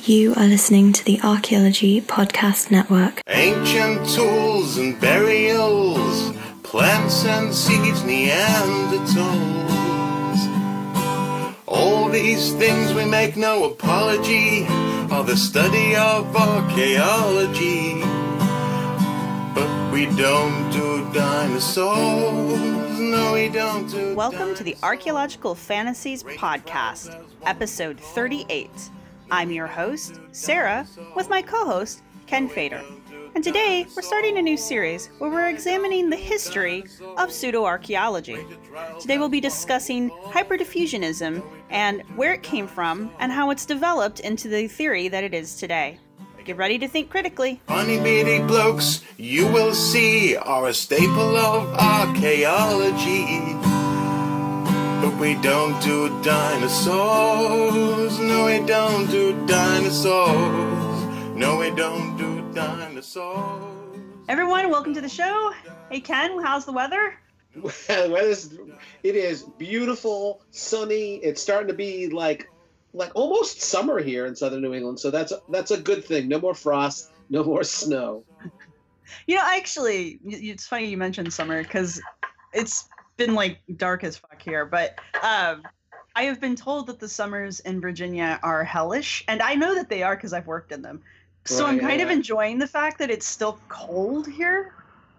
You are listening to the Archaeology Podcast Network. Ancient tools and burials, plants and seeds, Neanderthals. All these things we make no apology are the study of archaeology. But we don't do dinosaurs. No, we don't do Welcome to the Archaeological Fantasies Podcast, episode 38. I'm your host, Sarah, with my co host, Ken Feder. And today we're starting a new series where we're examining the history of pseudoarchaeology. Today we'll be discussing hyperdiffusionism and where it came from and how it's developed into the theory that it is today. Get ready to think critically. Funny bitty blokes you will see are a staple of archaeology. But we don't do dinosaurs. No, we don't do dinosaurs. No, we don't do dinosaurs. Everyone, welcome to the show. Hey Ken, how's the weather? weather's it is beautiful, sunny. It's starting to be like like almost summer here in southern New England. So that's that's a good thing. No more frost, no more snow. You know, actually, it's funny you mentioned summer because it's been like dark as fuck here. But um, I have been told that the summers in Virginia are hellish, and I know that they are because I've worked in them. So I'm Right, kind of enjoying the fact that it's still cold here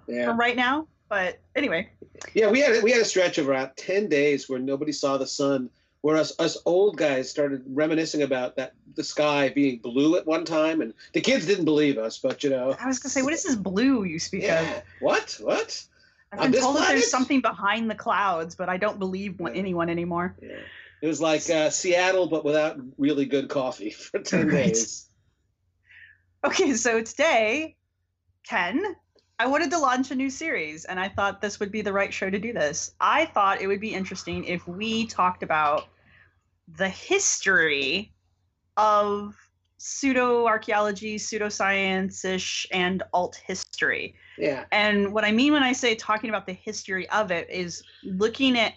for right now. But anyway, yeah. We had we had a stretch of about ten days where nobody saw the sun. Where us us old guys started reminiscing about that the sky being blue at one time, and the kids didn't believe us, but you know. I was gonna say, what is this blue you speak Yeah. of? What? What? I've been told that there's something behind the clouds, but I don't believe Yeah. anyone anymore. Yeah. It was like uh, Seattle, but without really good coffee for ten Right. days. Okay, so today, Ken, I wanted to launch a new series, and I thought this would be the right show to do this. I thought it would be interesting if we talked about the history of pseudo archaeology, pseudoscience ish, and alt history. Yeah. And what I mean when I say talking about the history of it is looking at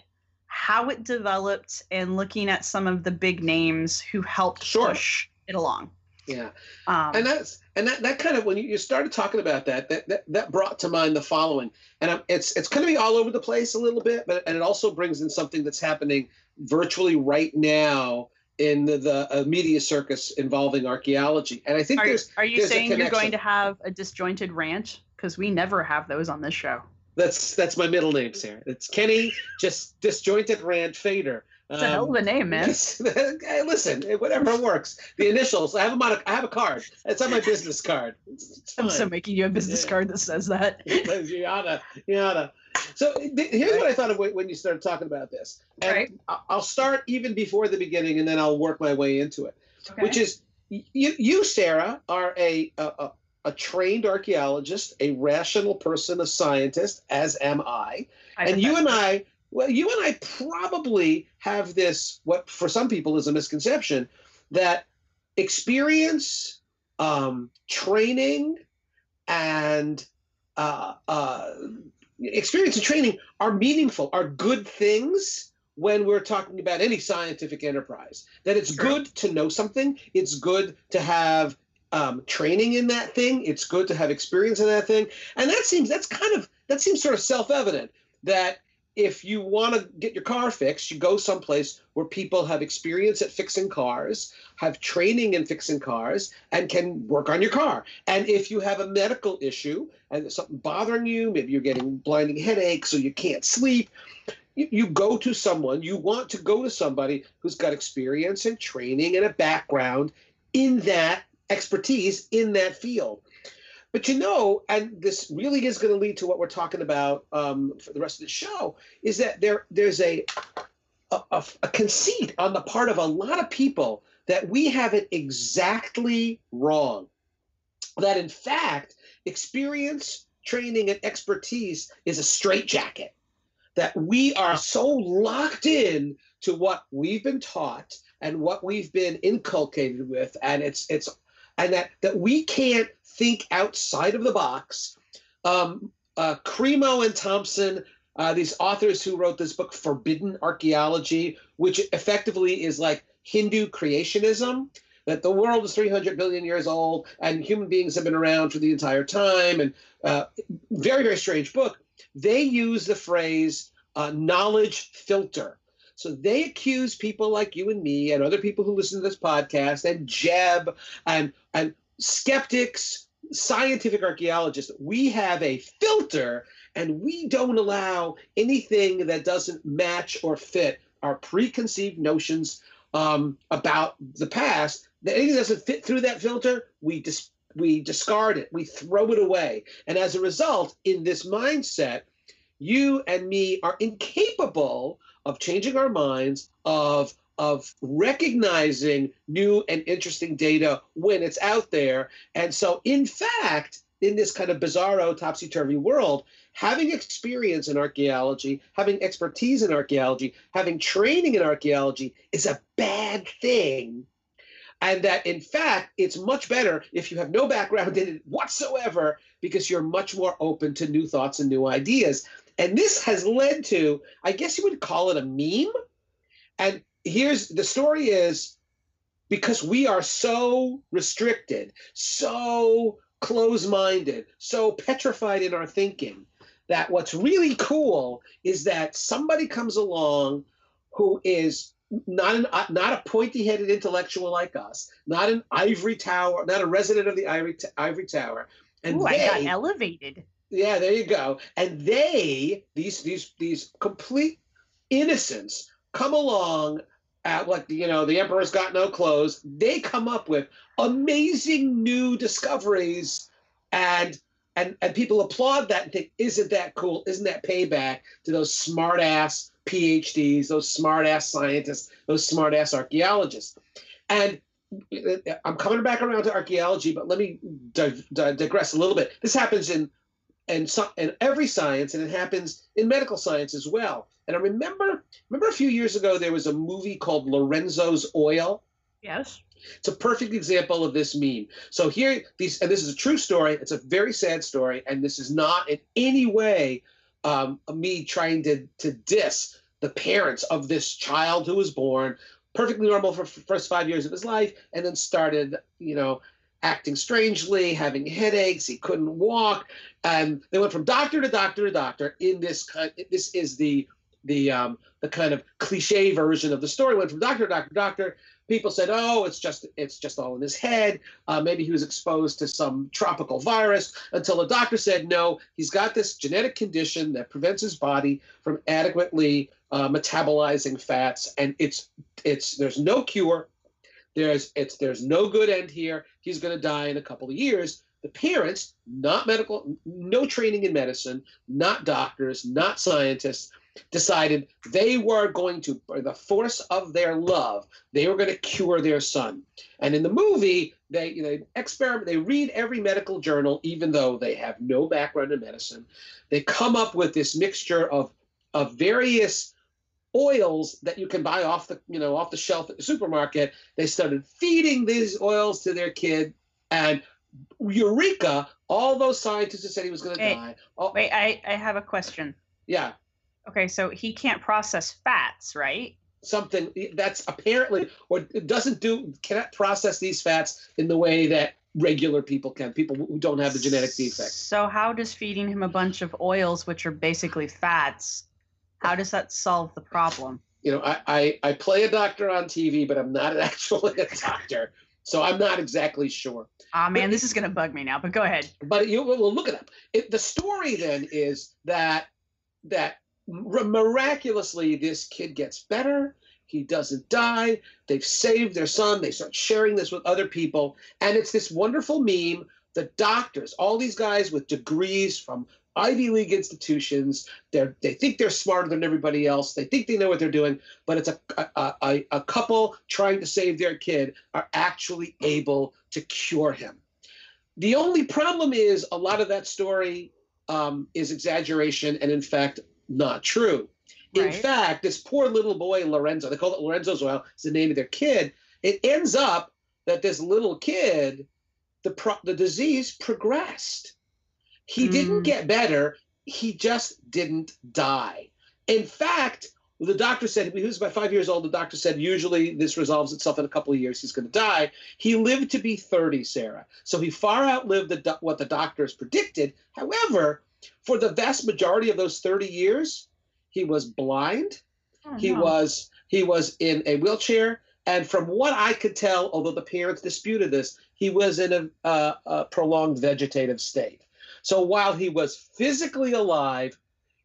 how it developed and looking at some of the big names who helped Sure. push it along. Yeah. Um, and that's and that, that kind of when you, started talking about that, that that that brought to mind the following and I'm, it's it's going to be all over the place a little bit but and it also brings in something that's happening virtually right now in the, the uh, media circus involving archaeology and i think Are, there's are you there's saying you're going to have a disjointed rant? Because we never have those on this show. that's that's my middle name sarah it's kenny just disjointed rant feder It's a hell of Um, a name, man. Listen, whatever works. The initials. I have them on. A, I have a card. It's on my business card. It's, it's I'm so making you a business Yeah. card that says that. you oughta, you oughta. So th- here's what I thought of when you started talking about this. And Right. I- I'll start even before the beginning, and then I'll work my way into it. Okay. Which is, you, you Sarah, are a, a a a trained archaeologist, a rational person, a scientist, as am I. And you and I, well, you and I probably have this, what for some people is a misconception, that experience, um, training, and uh, uh, experience and training are meaningful, are good things when we're talking about any scientific enterprise. That it's True. good to know something, it's good to have um, training in that thing, it's good to have experience in that thing, and that seems that's kind of that seems sort of self-evident that if you want to get your car fixed, you go someplace where people have experience at fixing cars, have training in fixing cars, and can work on your car. And if you have a medical issue and there's something bothering you, maybe you're getting blinding headaches or you can't sleep, you, you go to someone, you want to go to somebody who's got experience and training and a background in that expertise in that field. But you know, and this really is going to lead to what we're talking about um, for the rest of the show, is that there there's a a, a a conceit on the part of a lot of people that we have it exactly wrong. That in fact, experience, training, and expertise is a straitjacket. That we are so locked in to what we've been taught and what we've been inculcated with, and it's it's and that that we can't think outside of the box. Um, uh, Cremo and Thompson, uh, these authors who wrote this book, Forbidden Archaeology, which effectively is like Hindu creationism, that the world is 300 billion years old and human beings have been around for the entire time, and uh, very, very strange book. They use the phrase uh, knowledge filter. So they accuse people like you and me and other people who listen to this podcast and Jeb and, and skeptics, scientific archaeologists. We have a filter and we don't allow anything that doesn't match or fit our preconceived notions um, about the past. That anything that doesn't fit through that filter, we dis- we discard it, we throw it away, and as a result, in this mindset, you and me are incapable of changing our minds, of of recognizing new and interesting data when it's out there. And so, in fact, in this kind of bizarro, topsy turvy world, having experience in archaeology, having expertise in archaeology, having training in archaeology is a bad thing. And that, in fact, it's much better if you have no background in it whatsoever because you're much more open to new thoughts and new ideas. And this has led to, I guess you would call it a meme. And here's the story is because we are so restricted, so close minded, so petrified in our thinking that what's really cool is that somebody comes along who is not an uh, not a pointy-headed intellectual like us, not an ivory tower, not a resident of the ivory t- ivory tower, and Ooh, they, I got elevated. Yeah, there you go. And they, these these these complete innocents, come along at like you know the emperor's got no clothes. They come up with amazing new discoveries, and and and people applaud that and think, isn't that cool? Isn't that payback to those smart ass PhDs, those smart ass scientists, those smart ass archaeologists? And uh, I'm coming back around to archaeology, but let me di- di- digress a little bit. This happens in and so, in every science, and it happens in medical science as well. And I remember remember a few years ago there was a movie called Lorenzo's Oil. Yes. It's a perfect example of this meme. So here, these and this is a true story. It's a very sad story, and this is not in any way um, me trying to to diss the parents of this child who was born perfectly normal for first five years of his life, and then started, you know, acting strangely, having headaches. He couldn't walk, and they went from doctor to doctor to doctor. In this kind, this is the the um, the kind of cliche version of the story. Went from doctor to doctor to doctor. People said, "Oh, it's just it's just all in his head. Uh, maybe he was exposed to some tropical virus." Until the doctor said, "No, he's got this genetic condition that prevents his body from adequately uh, metabolizing fats, and it's it's there's no cure. There's it's there's no good end here. He's going to die in a couple of years. The parents, not medical, no training in medicine, not doctors, not scientists, decided they were going to, by the force of their love, they were going to cure their son. And in the movie, they you know experiment. They read every medical journal, even though they have no background in medicine. They come up with this mixture of of various oils that you can buy off the you know off the shelf at the supermarket. They started feeding these oils to their kid, and eureka! All those scientists who said he was going to die. Oh, wait, I I have a question. Yeah. Okay, so he can't process fats, right? Something that's apparently or doesn't do cannot process these fats in the way that regular people can people who don't have the genetic defect so how does feeding him a bunch of oils which are basically fats how does that solve the problem? You know, I, I, I play a doctor on TV, but I'm not actually a doctor. So I'm not exactly sure. Ah, man, but, this is going to bug me now. But go ahead. But you will look it up. It, the story then is that that miraculously this kid gets better. He doesn't die. They've saved their son. They start sharing this with other people, and it's this wonderful meme. The doctors, all these guys with degrees from Ivy League institutions. They're, they think they're smarter than everybody else. They think they know what they're doing, but it's a, a, a, a couple trying to save their kid are actually able to cure him. The only problem is a lot of that story um, is exaggeration and, in fact, not true. Right. In fact, this poor little boy, Lorenzo, they call it Lorenzo's oil, it's the name of their kid. It ends up that this little kid, the, pro- the disease progressed. He mm. didn't get better, he just didn't die. In fact, the doctor said he was about five years old. The doctor said usually this resolves itself in a couple of years. He's going to die. He lived to be 30, Sarah. So he far outlived the, what the doctors predicted. However, for the vast majority of those 30 years, he was blind. Oh, he no. was he was in a wheelchair, and from what I could tell, although the parents disputed this, he was in a, uh, a prolonged vegetative state. So while he was physically alive,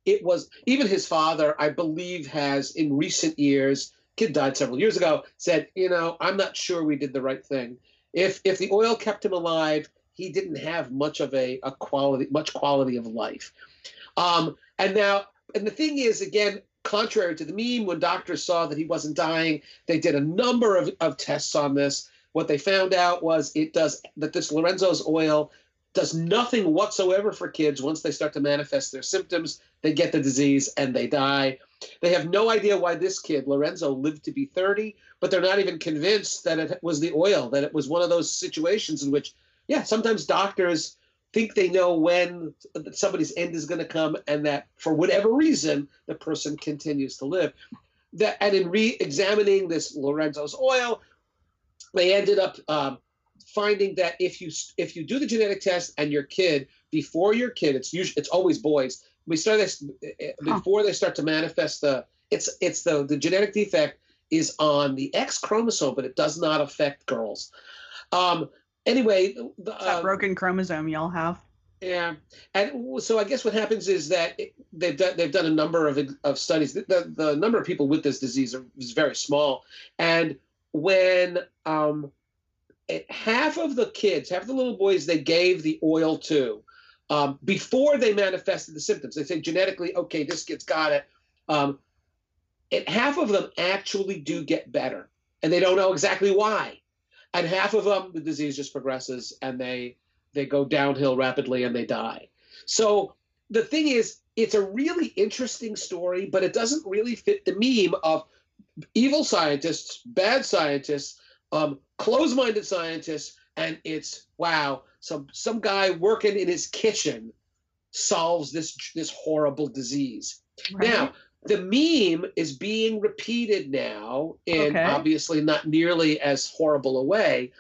it was even his father, I believe, has in recent years, kid died several years ago, said, you know, I'm not sure we did the right thing. If if the oil kept him alive, he didn't have much of a, a quality, much quality of life. Um, and now, and the thing is, again, contrary to the meme, when doctors saw that he wasn't dying, they did a number of, of tests on this. What they found out was it does that this Lorenzo's oil does nothing whatsoever for kids once they start to manifest their symptoms. They get the disease and they die. They have no idea why this kid, Lorenzo, lived to be 30, but they're not even convinced that it was the oil, that it was one of those situations in which, yeah, sometimes doctors think they know when somebody's end is going to come and that for whatever reason, the person continues to live. That, and in re examining this Lorenzo's oil, they ended up um, finding that if you if you do the genetic test and your kid before your kid, it's usually it's always boys. We start this eh, eh, before they start to manifest the it's it's the the genetic defect is on the X chromosome, but it does not affect girls. Um, anyway, the, uh, that broken chromosome y'all have. Yeah, and so I guess what happens is that they've done they've done a number of of studies. The, the, the number of people with this disease are, is very small, and when um, half of the kids, half the little boys they gave the oil to um, before they manifested the symptoms. They say genetically, okay, this kid's got it. Um, and half of them actually do get better, and they don't know exactly why. And half of them, the disease just progresses and they they go downhill rapidly and they die. So the thing is, it's a really interesting story, but it doesn't really fit the meme of evil scientists, bad scientists um, closed-minded scientists, and it's wow, some some guy working in his kitchen solves this this horrible disease. Right. Now, the meme is being repeated now in okay. obviously not nearly as horrible a way.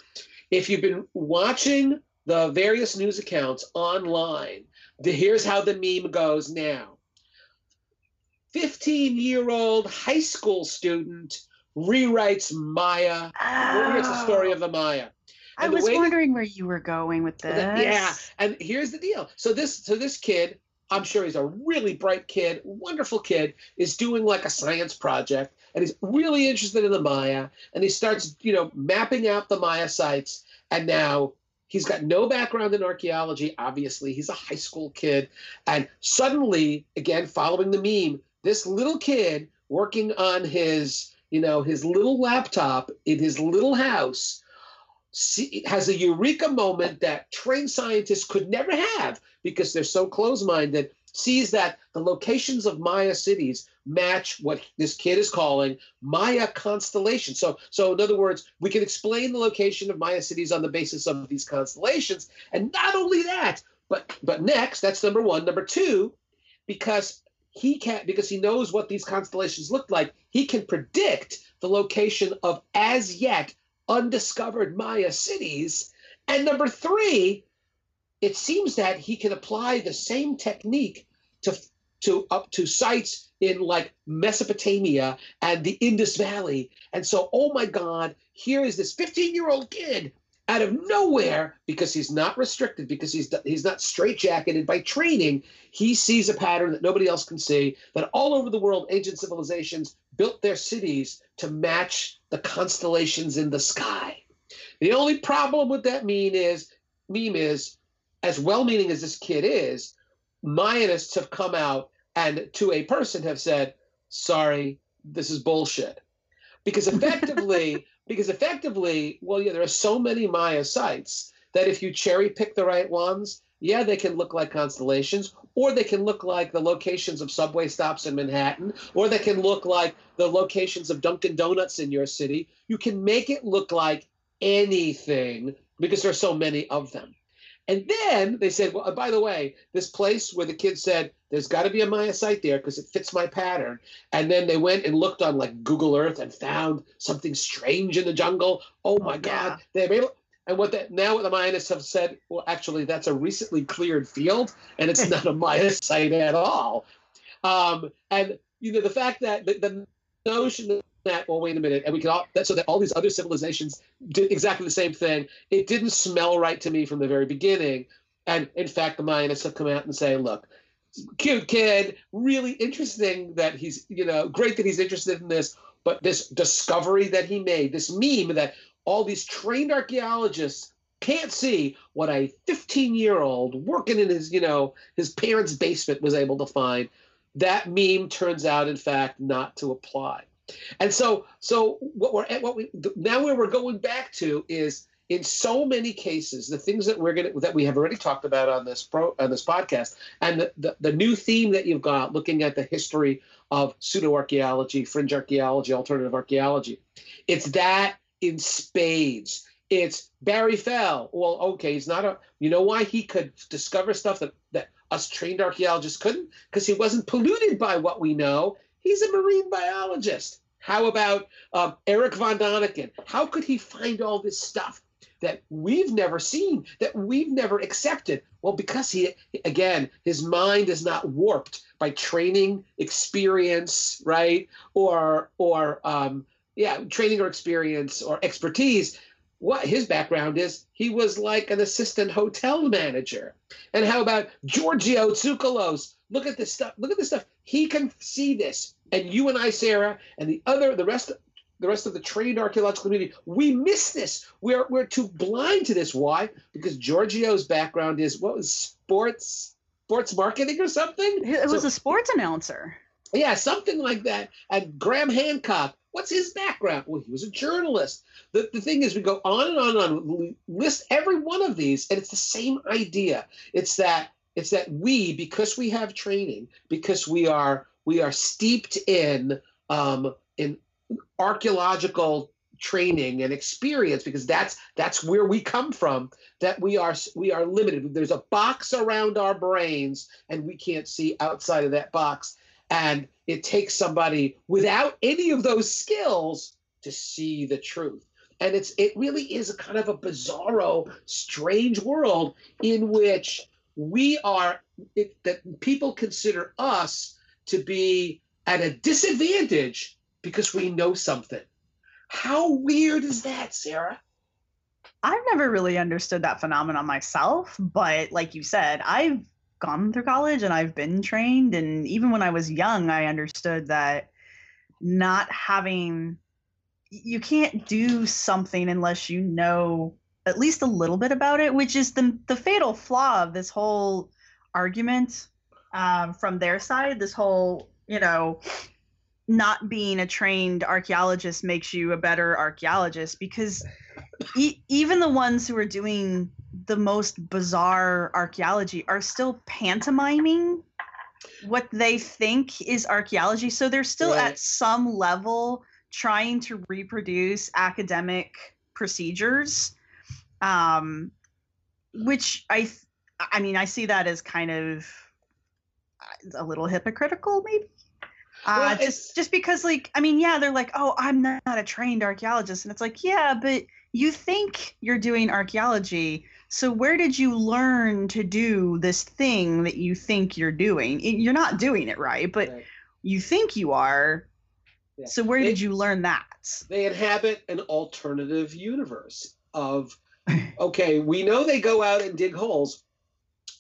If you've been watching the various news accounts online, the, here's how the meme goes now. 15 year old high school student rewrites Maya, oh. rewrites the story oh. of the Maya. And I was wondering that, where you were going with this. yeah, and here's the deal. So this, so this kid, I'm sure he's a really bright kid, wonderful kid, is doing like a science project, and he's really interested in the Maya, and he starts, you know, mapping out the Maya sites, and now he's got no background in archaeology. Obviously, he's a high school kid, and suddenly, again, following the meme, this little kid working on his you know, his little laptop in his little house see, has a eureka moment that trained scientists could never have because they're so close-minded sees that the locations of Maya cities match what this kid is calling Maya constellations. So, so in other words, we can explain the location of Maya cities on the basis of these constellations. And not only that, but but next, that's number one. Number two, because he can't because he knows what these constellations look like he can predict the location of as yet undiscovered maya cities. And number three it seems that he can apply the same technique to to up to sites in like mesopotamia and the indus valley. And so oh my god here is this 15 year old kid out of nowhere because he's not restricted because he's he's not straitjacketed by training he sees a pattern that nobody else can see that all over the world ancient civilizations built their cities to match the constellations in the sky the only problem with that meme is meme is as well-meaning as this kid is Mayanists have come out and to a person have said, sorry, this is bullshit. Because effectively, because effectively, well, yeah, there are so many Maya sites that if you cherry pick the right ones, yeah, they can look like constellations, or they can look like the locations of subway stops in Manhattan, or they can look like the locations of Dunkin' Donuts in your city. You can make it look like anything because there are so many of them. And then they said, well, uh, by the way, this place where the kid said, there's got to be a Maya site there because it fits my pattern. And then they went and looked on like Google Earth and found something strange in the jungle. Oh my oh, God. Yeah. They able, and what that now what the Mayanists have said, well, actually, that's a recently cleared field and it's not a Maya site at all. Um, and, you know, the fact that the, the notion that well wait a minute and we can all that, so that all these other civilizations did exactly the same thing it didn't smell right to me from the very beginning and in fact the mayanists have come out and say look cute kid really interesting that he's you know great that he's interested in this but this discovery that he made this meme that all these trained archaeologists can't see what a 15 year old working in his you know his parents basement was able to find that meme turns out in fact not to apply. And so, so what we're at, what we now where we're going back to is in so many cases the things that we're going to that we have already talked about on this pro on this podcast and the, the, the new theme that you've got looking at the history of pseudo archaeology fringe archaeology alternative archaeology it's that in spades. It's barry fell. Well okay he's not a you know why he could discover stuff that that us trained archaeologists couldn't? Because he wasn't polluted by what we know. He's a marine biologist. How about um, Erich von Däniken? How could he find all this stuff that we've never seen, that we've never accepted? Well, because he, again, his mind is not warped by training, experience, right, or or um, yeah, training or experience or expertise. What his background is, he was like an assistant hotel manager. And how about Giorgio Tsoukalos? Look at this stuff. Look at this stuff. He can see this and you and I, Sarah, and the other, the rest, the rest of the trained archaeological community, we miss this. We're we're too blind to this. Why? Because Giorgio's background is what was sports, sports marketing or something. It was so, a sports announcer. Yeah, something like that. And Graham Hancock, what's his background? Well, he was a journalist. The, the thing is, we go on and on and on, list every one of these, and it's the same idea. It's that it's that we, because we have training, because we are we are steeped in um, in archaeological training and experience because that's that's where we come from that we are we are limited. There's a box around our brains and we can't see outside of that box. And it takes somebody without any of those skills to see the truth. And it's it really is a kind of a bizarro strange world in which we are it, that people consider us to be at a disadvantage because we know something. How weird is that, Sarah? I've never really understood that phenomenon myself, but like you said, I've gone through college and I've been trained. And even when I was young, I understood that not having, you can't do something unless you know at least a little bit about it, which is the, the fatal flaw of this whole argument um, from their side. This whole, you know, not being a trained archaeologist makes you a better archaeologist because e- even the ones who are doing the most bizarre archaeology are still pantomiming what they think is archaeology. So they're still right. at some level trying to reproduce academic procedures, um, which I, I mean, I see that as kind of a little hypocritical, maybe. Uh, well, just just because, like, I mean, yeah, they're like, oh, I'm not a trained archaeologist, and it's like, yeah, but you think you're doing archaeology. So where did you learn to do this thing that you think you're doing? You're not doing it right, but right. you think you are. Yeah. So where they, did you learn that? They inhabit an alternative universe of okay, we know they go out and dig holes,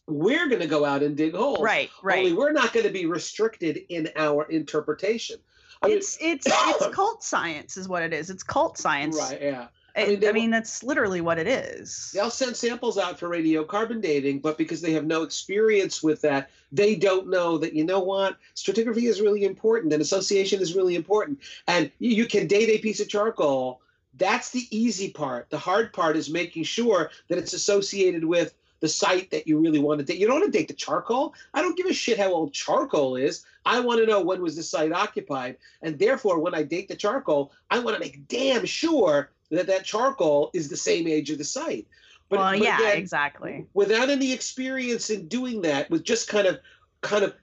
we're going to go out and dig holes. Right, right. Only we're not going to be restricted in our interpretation. I it's mean, it's it's cult science is what it is. It's cult science. Right. Yeah. I, mean, I mean, that's literally what it is. They'll send samples out for radiocarbon dating, but because they have no experience with that, they don't know that, you know what, stratigraphy is really important and association is really important. And you can date a piece of charcoal. That's the easy part. The hard part is making sure that it's associated with the site that you really want to date. You don't want to date the charcoal. I don't give a shit how old charcoal is. I want to know when was the site occupied. And therefore, when I date the charcoal, I want to make damn sure that that charcoal is the same age of the site. But, well, but yeah, again, exactly. without any experience in doing that, with just kind of, kind of,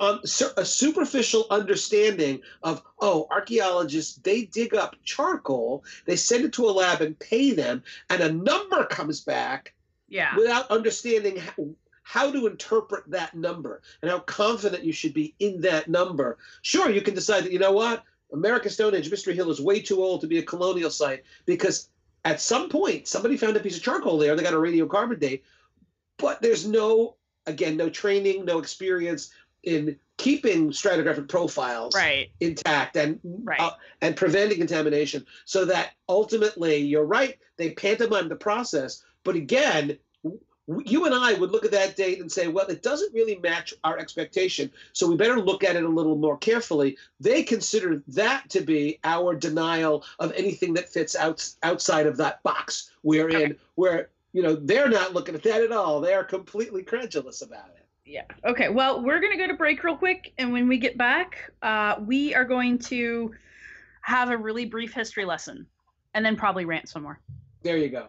um, a superficial understanding of oh, archaeologists they dig up charcoal, they send it to a lab and pay them, and a number comes back Yeah. without understanding how, how to interpret that number and how confident you should be in that number. Sure, you can decide that, you know what, American Age Mystery Hill is way too old to be a colonial site because at some point somebody found a piece of charcoal there, they got a radiocarbon date, but there's no, again, no training, no experience in keeping stratigraphic profiles Right. intact and Right. uh, and preventing contamination so that ultimately you're right they pantomime the process but again you and i would look at that date and say well it doesn't really match our expectation so we better look at it a little more carefully they consider that to be our denial of anything that fits out, outside of that box we're in where you know they're not looking at that at all they're completely credulous about it Yeah. Okay. Well, we're going to go to break real quick. And when we get back, uh, we are going to have a really brief history lesson and then probably rant some more. there you go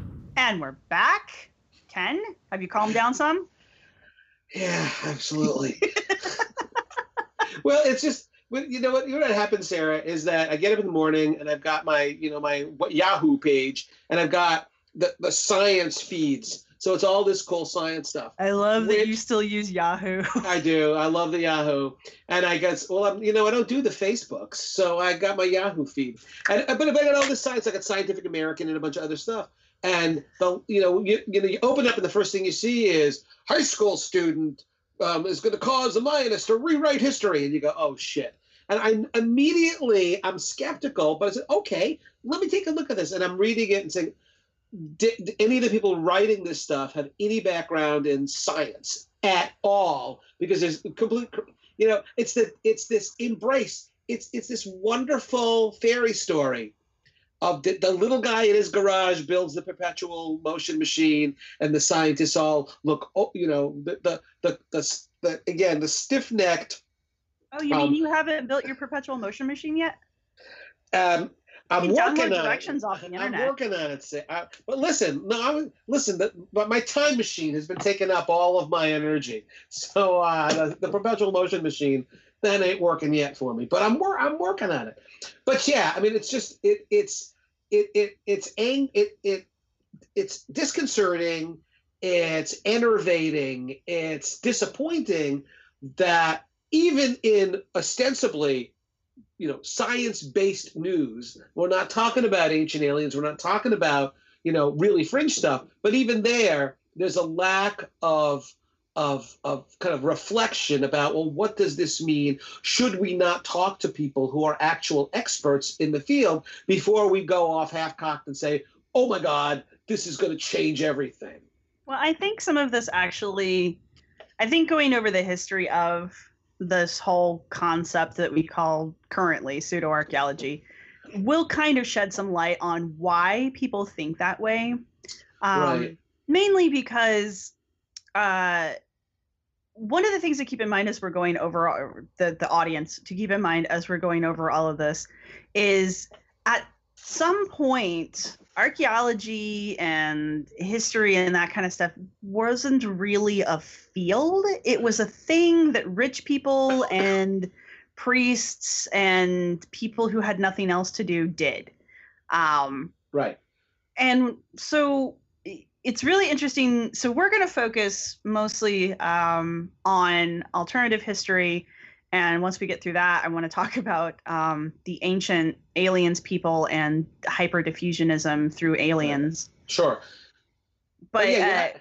And we're back. Ken, have you calmed down some? Yeah, absolutely. well, it's just you know what you know what happens, Sarah, is that I get up in the morning and I've got my you know my what- Yahoo page and I've got the the science feeds. So it's all this cool science stuff. I love that you still use Yahoo. I do. I love the Yahoo, and I guess well, I'm, you know, I don't do the Facebooks, so I got my Yahoo feed. And but if I got all this science, I got Scientific American and a bunch of other stuff. And the you know you, you know you open up and the first thing you see is high school student um, is going to cause the Mayanists to rewrite history, and you go, oh shit. And I immediately I'm skeptical, but I said, okay, let me take a look at this, and I'm reading it and saying, did, did any of the people writing this stuff have any background in science at all? Because there's complete, you know, it's the it's this embrace. It's it's this wonderful fairy story of the, the little guy in his garage builds the perpetual motion machine, and the scientists all look, oh, you know, the the the, the, the again the stiff necked. Oh, you Um, mean you haven't built your perpetual motion machine yet? Um, I'm working on directions it. off the I'm working on it. I, but listen, no, I, was- listen. The, but my time machine has been taking up all of my energy. So uh, the, the perpetual motion machine that ain't working yet for me. But I'm wor- I'm working on it. But yeah, I mean, it's just it it's it it it's ang- it it it's disconcerting. It's enervating. It's disappointing that even in ostensibly you know science-based news we're not talking about ancient aliens we're not talking about you know really fringe stuff but even there there's a lack of of of kind of reflection about well what does this mean should we not talk to people who are actual experts in the field before we go off half-cocked and say oh my god this is going to change everything Well, I think some of this actually, I think going over the history of this whole concept that we call currently pseudo archaeology will kind of shed some light on why people think that way. Um, Right. Mainly because uh, one of the things to keep in mind as we're going over the the audience to keep in mind as we're going over all of this is at some point archaeology and history and that kind of stuff wasn't really a field it was a thing that rich people and priests and people who had nothing else to do did um, Right. and so it's really interesting so we're going to focus mostly um, on alternative history and once we get through that i want to talk about um, the ancient aliens people and hyperdiffusionism through aliens Sure. but yeah, uh, yeah,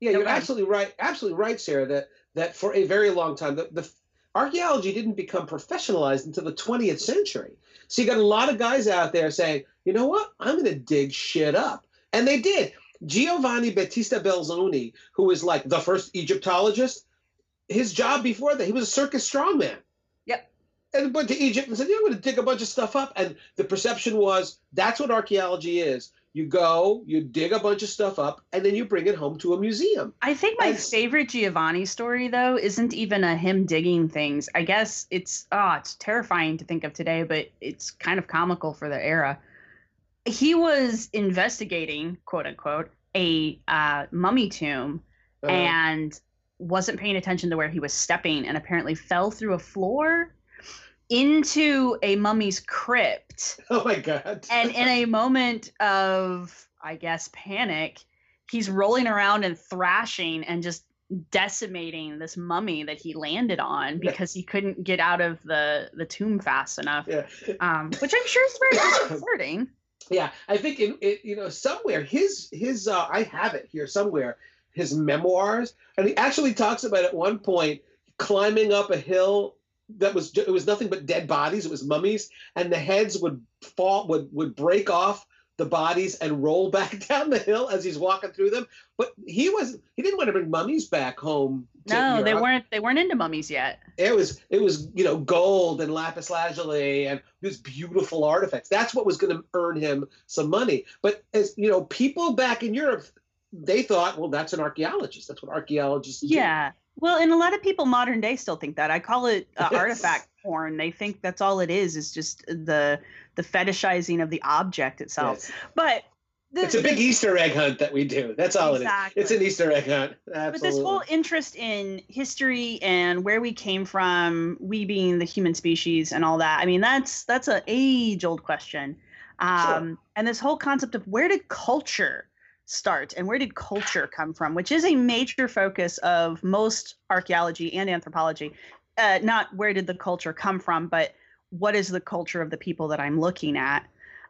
yeah, no, you're go absolutely right. Absolutely right, Sarah. That that for a very long time, the, the archaeology didn't become professionalized until the 20th century. So you got a lot of guys out there saying, you know what, I'm going to dig shit up, and they did. Giovanni Battista Belzoni, who was like the first Egyptologist, his job before that, he was a circus strongman. Yep. And went to Egypt and said, yeah, I'm going to dig a bunch of stuff up. And the perception was that's what archaeology is. You go, you dig a bunch of stuff up, and then you bring it home to a museum. I think my That's- favorite Giovanni story though isn't even a him digging things. I guess it's ah, it's terrifying to think of today, but it's kind of comical for the era. He was investigating, quote unquote, a uh, mummy tomb Uh, and wasn't paying attention to where he was stepping and apparently fell through a floor into a mummy's crypt. Oh my God. and in a moment of i guess panic he's rolling around and thrashing and just decimating this mummy that he landed on because he couldn't get out of the the tomb fast enough. Yeah. um, which i'm sure is very disconcerting Yeah, I think in it, you know somewhere his his uh, I have it here somewhere his memoirs, and he actually talks about at one point climbing up a hill that was it was nothing but dead bodies. It was mummies, and the heads would fall would would break off the bodies and roll back down the hill as he's walking through them. But he was he didn't want to bring mummies back home. no they weren't they weren't into mummies yet It was it was you know gold and lapis lazuli and these beautiful artifacts. That's what was going to earn him some money. But as you know, people back in Europe, they thought, well, that's an archaeologist. That's what archaeologists do. yeah well and a lot of people modern day still think that i call it uh, artifact porn they think that's all it is is just the the fetishizing of the object itself Yes. but the, It's a big Easter egg hunt that we do. That's all Exactly. it is. It's an Easter egg hunt. but this whole interest in history and where we came from we being the human species and all that i mean that's that's an age old question um, and this whole concept of where did culture start and where did culture come from which is a major focus of most archaeology and anthropology uh, not where did the culture come from but what is the culture of the people that i'm looking at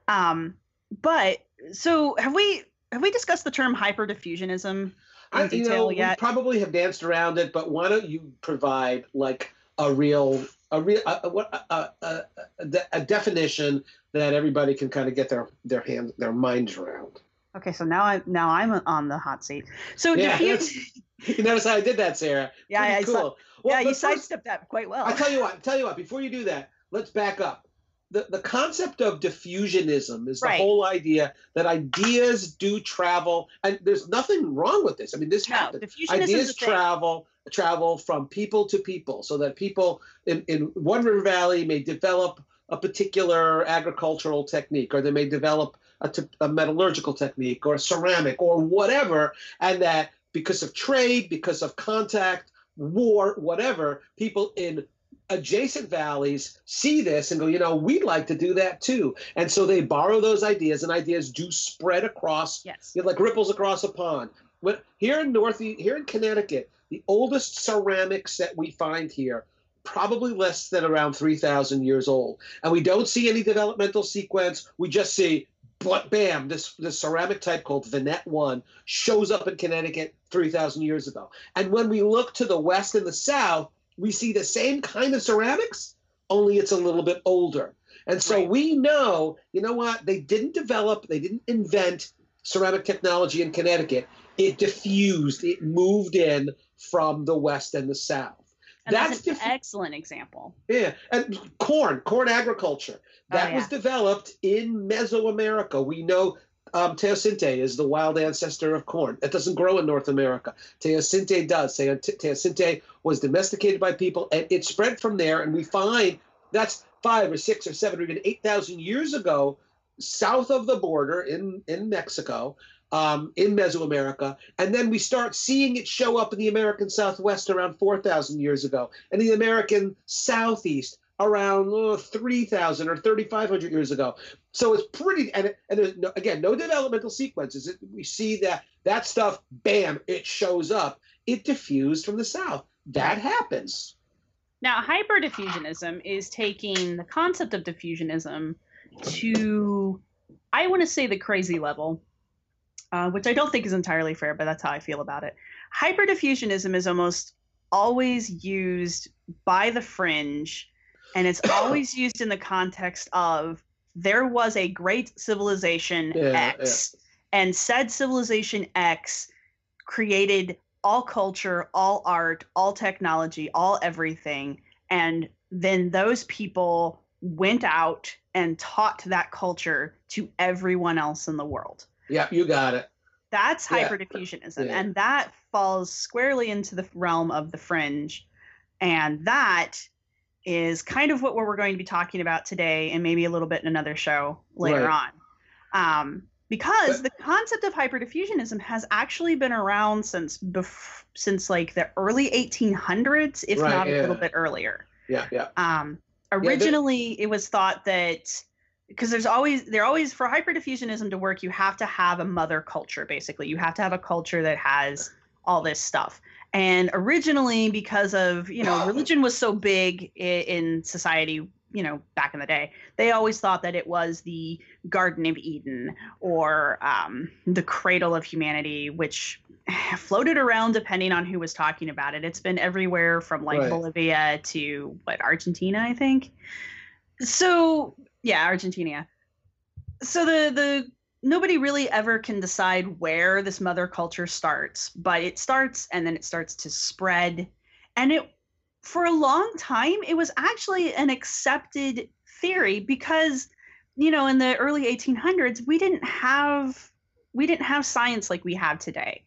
um, but so have we have we discussed the term hyperdiffusionism I, you detail know, we yet? probably have danced around it, but why don't you provide like a real, a real, a, a, what- a, a, a, a definition that everybody can kind of get their their hand, their minds around. Okay, so now I'm now I'm on the hot seat. So Yeah, diffuse, You notice how I did that, Sarah? Yeah, Pretty I saw- cool. Well, yeah, you sidestepped that quite well. I tell you what, tell you what. Before you do that, let's back up. The the concept of diffusionism is the Right. whole idea that ideas do travel, and there's nothing wrong with this. I mean, this no, happens. Ideas travel travel from people to people, so that people in in one river valley may develop a particular agricultural technique, or they may develop a, metallurgical technique, or ceramic, or whatever, and that because of trade, because of contact, war, whatever, people in adjacent valleys see this and go, you know, we'd like to do that too. And so they borrow those ideas, and ideas do spread across, Yes. you know, like ripples across a pond. When, here in North, here in Connecticut, the oldest ceramics that we find here, probably less than around 3,000 years old. And we don't see any developmental sequence. We just see, but bam, this, this ceramic type called Vinette 1 shows up in Connecticut 3,000 years ago. And when we look to the west and the south, we see the same kind of ceramics, only it's a little bit older. And so Right. we know, you know what? They didn't develop, they didn't invent ceramic technology in Connecticut. It diffused, it moved in from the west and the south. And that's, That's an different. excellent example. Yeah, and corn, corn agriculture. That Oh, was developed in Mesoamerica. We know um, teosinte is the wild ancestor of corn. It doesn't grow in North America. Teosinte does. Teosinte was domesticated by people, and it spread from there. And we find that's five or six or seven or even eight thousand years ago, south of the border in in Mexico. Um, in Mesoamerica, and then we start seeing it show up in the American Southwest around 4,000 years ago, and the American Southeast around oh, 3,000 or 3,500 years ago. So it's pretty, and, and no, again, no developmental sequences. It, we see that that stuff, bam, it shows up. It diffused from the South. That happens. Now, hyperdiffusionism is taking the concept of diffusionism to, I want to say, the crazy level, uh, which I don't think is entirely fair, but that's how I feel about it. Hyperdiffusionism is almost always used by the fringe, and it's always used in the context of there was a great civilization Yeah, X, and said civilization X created all culture, all art, all technology, all everything. And then those people went out and taught that culture to everyone else in the world. Yeah, you got it. That's Yeah. hyperdiffusionism. Yeah. And that falls squarely into the realm of the fringe. And that is kind of what we're going to be talking about today and maybe a little bit in another show later Right. on. Um, because the concept of hyperdiffusionism has actually been around since bef- since like the early 1800s, if Right, not a little bit earlier. Yeah, yeah. Um, originally, it was thought that because there's always there always for hyperdiffusionism to work, you have to have a mother culture. Basically, you have to have a culture that has all this stuff. And originally, because of you know religion was so big in society, you know back in the day, they always thought that it was the Garden of Eden or um, the cradle of humanity, which floated around depending on who was talking about it. It's been everywhere from like Right. Bolivia to what Argentina, I think. So yeah, Argentina. So the the nobody really ever can decide where this mother culture starts, but it starts and then it starts to spread. And it for a long time it was actually an accepted theory because you know in the early 1800s we didn't have we didn't have science like we have today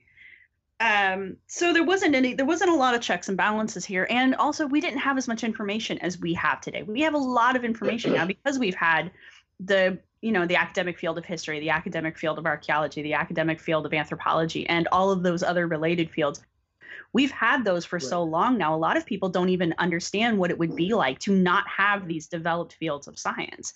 um, so there wasn't any there wasn't a lot of checks and balances here. And also we didn't have as much information as we have today. We have a lot of information now because we've had the you know the academic field of history the academic field of archaeology the academic field of anthropology and all of those other related fields. We've had those for so long now a lot of people don't even understand what it would be like to not have these developed fields of science.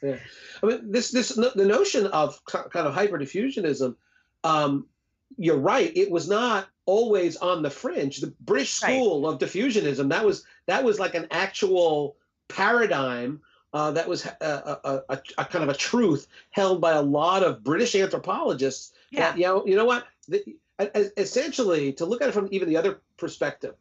I mean, this this the notion of kind of hyperdiffusionism. Um, you're right. It was not always on the fringe. The British Right. school of diffusionism that was that was like an actual paradigm. Uh, that was a, a, a, a kind of a truth held by a lot of British anthropologists. yeah That, you know, you know what? The, essentially, to look at it from even the other perspective,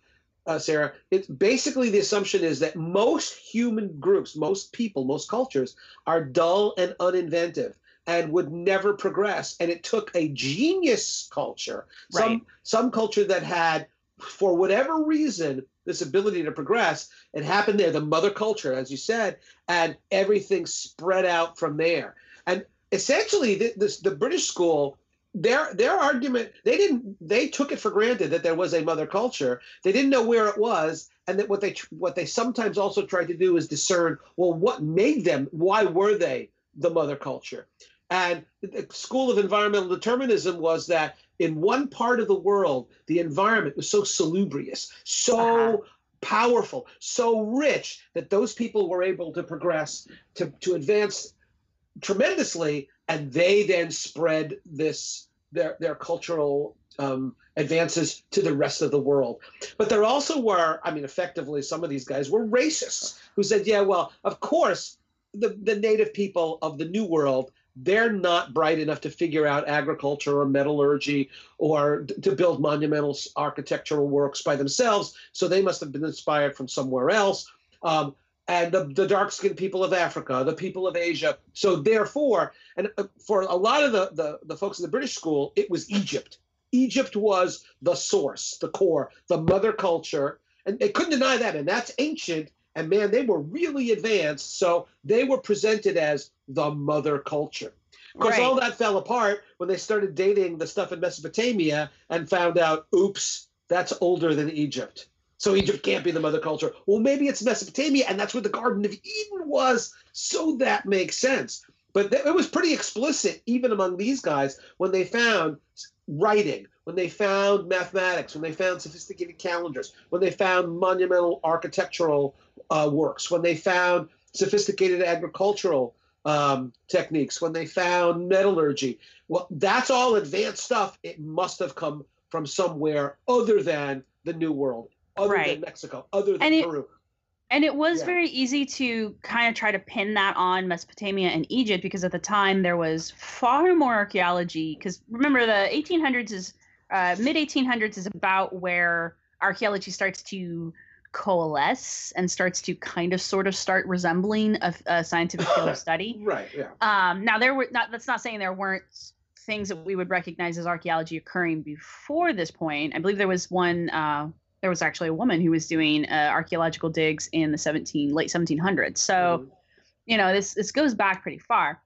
uh, Sarah, it's basically the assumption is that most human groups, most people, most cultures are dull and uninventive and would never progress. And it took a genius culture, Right. some some culture that had, for whatever reason, this ability to progress. It happened there, the mother culture, as you said, and everything spread out from there. And essentially, the, this, the British school their their argument they didn't they took it for granted that there was a mother culture they didn't know where it was and that what they what they sometimes also tried to do is discern well what made them why were they the mother culture and the school of environmental determinism was that in one part of the world the environment was so salubrious so Uh-huh. powerful so rich that those people were able to progress to, to advance tremendously and they then spread this their their cultural um, advances to the rest of the world. But there also were, I mean, effectively, some of these guys were racists who said, yeah, well, of course, the, the native people of the New World, they're not bright enough to figure out agriculture or metallurgy or to build monumental architectural works by themselves. So they must have been inspired from somewhere else. Um, and the, the dark skinned people of Africa, the people of Asia. So therefore, and uh, for a lot of the, the, the folks in the British school, it was Egypt. Egypt was the source, the core, the mother culture. and they couldn't deny that, and that's ancient. And man, they were really advanced, so they were presented as the mother culture. Of course, Right. all that fell apart when they started dating the stuff in Mesopotamia and found out, oops, that's older than Egypt. So Egypt can't be the mother culture. Well, maybe it's Mesopotamia, and that's where the Garden of Eden was. So that makes sense. But th- it was pretty explicit, even among these guys, when they found writing, when they found mathematics, when they found sophisticated calendars, when they found monumental architectural uh, works, when they found sophisticated agricultural um, techniques, when they found metallurgy. Well, that's all advanced stuff. It must have come from somewhere other than the New World, other Right. than Mexico, other than And it- Peru. And it was Yeah. very easy to kind of try to pin that on Mesopotamia and Egypt because at the time there was far more archaeology. Because remember, the 1800s is uh, mid 1800s is about where archaeology starts to coalesce and starts to kind of sort of start resembling a, a scientific field of study. Right, yeah. Um, now there were not. That's not saying there weren't things that we would recognize as archaeology occurring before this point. I believe there was one. Uh, there was actually a woman who was doing uh, archaeological digs in the 17 late 1700s. So, Mhm. you know, this this goes back pretty far.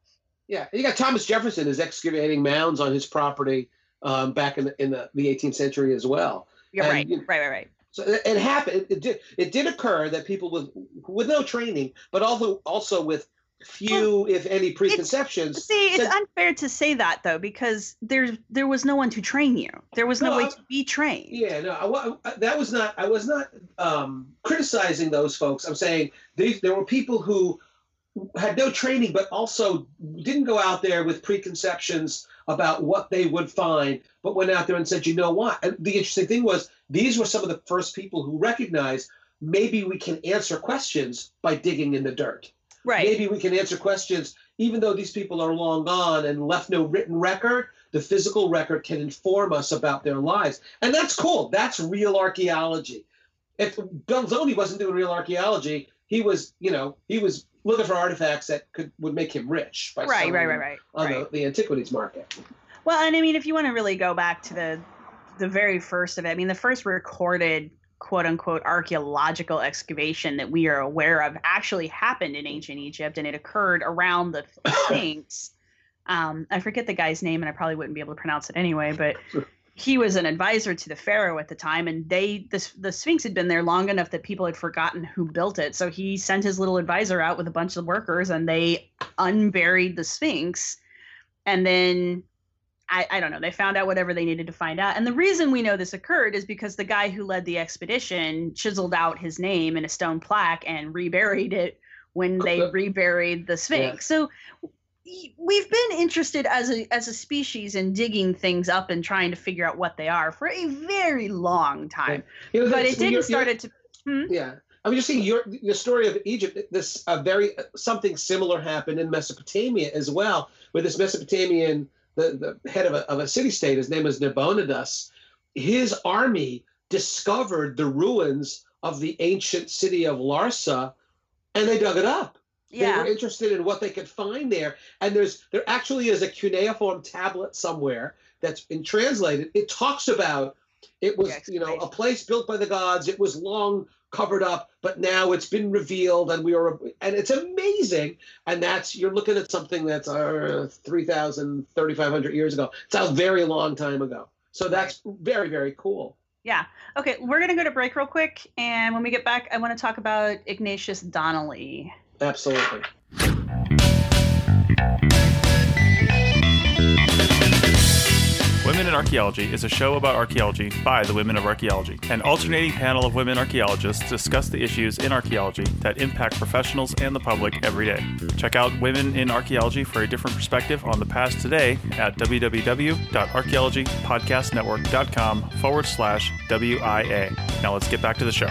Yeah, you got Thomas Jefferson is excavating mounds on his property um, back in the, in the, the 18th century as well. And, right, you know, right, right, right. So it, it happened. It, did. It did occur that people with with no training, but also also with few, if any, preconceptions. See, it's said- unfair to say that though because there there was no one to train you. There was no No, way I- to be trained. Yeah, no, I, I- that was not. I was not um, criticizing those folks. I'm saying these, there were people who had no training, but also didn't go out there with preconceptions about what they would find, but went out there and said, you know what? And the interesting thing was these were some of the first people who recognized maybe we can answer questions by digging in the dirt. Right. Maybe we can answer questions, even though these people are long gone and left no written record. The physical record can inform us about their lives, and that's cool. That's real archaeology. If Belzoni wasn't doing real archaeology, he was, you know, he was looking for artifacts that could would make him rich by Right, selling right, right, right. on right. the, the antiquities market. Well, and I mean, if you want to really go back to the the very first of it, I mean, the first recorded quote unquote archaeological excavation that we are aware of actually happened in ancient Egypt, and it occurred around the Sphinx. Um, I forget the guy's name, and I probably wouldn't be able to pronounce it anyway, but he was an advisor to the pharaoh at the time, and they the the Sphinx had been there long enough that people had forgotten who built it. So he sent his little advisor out with a bunch of workers, and they unburied the Sphinx, and then I, I don't know. They found out whatever they needed to find out. And the reason we know this occurred is because the guy who led the expedition chiseled out his name in a stone plaque and reburied it when they reburied the Sphinx. So y- we've been interested as a as a species in digging things up and trying to figure out what they are for a very long time. You know, But it didn't you're- start you're- it to hmm? Yeah. I mean, just seeing your your story of Egypt. This a very something similar happened in Mesopotamia as well, where this Mesopotamian, the, the head of a, of a city state, his name was Nabonidus. His army discovered the ruins of the ancient city of Larsa, and they dug it up. They were interested in what they could find there, and there's there actually is a cuneiform tablet somewhere that's been translated. It talks about it was you know a place built by the gods. It was long covered up, but now it's been revealed, and we are and it's amazing. And that's you're looking at something that's uh, 3,000, 3,500 years ago. It's a very long time ago. So that's very very cool. Yeah. Okay, we're going to go to break real quick and when we get back I want to talk about Ignatius Donnelly. Absolutely. Women in Archaeology is a show about archaeology by the women of archaeology. An alternating panel of women archaeologists discuss the issues in archaeology that impact professionals and the public every day. Check out Women in Archaeology for a different perspective on the past today at www.archaeologypodcastnetwork.com forward slash WIA. Now let's get back to the show.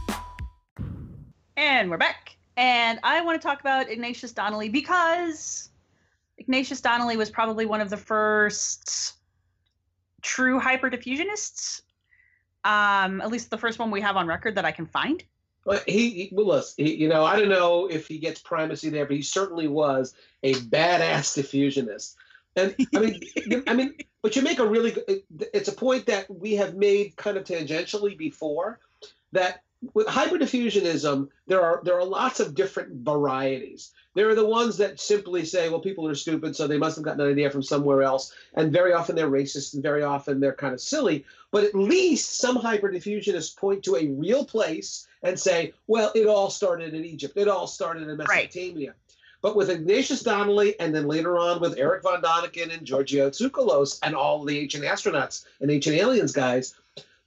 And we're back. And I want to talk about Ignatius Donnelly because Ignatius Donnelly was probably one of the first true hyperdiffusionists. Um, at least the first one we have on record that I can find. Well, he, he well, he, you know, I don't know if he gets primacy there, but he certainly was a badass diffusionist. And I mean, I mean, but you make a really good. It's a point that we have made kind of tangentially before, that with hyperdiffusionism, there are there are lots of different varieties. There are the ones that simply say, well, people are stupid, so they must have gotten an idea from somewhere else, and very often they're racist, and very often they're kind of silly. But at least some hyperdiffusionists point to a real place and say, well, it all started in Egypt. It all started in Right. Mesopotamia. But with Ignatius Donnelly, and then later on with Erich von Däniken and Giorgio Tsoukalos and all the ancient astronauts and ancient aliens guys,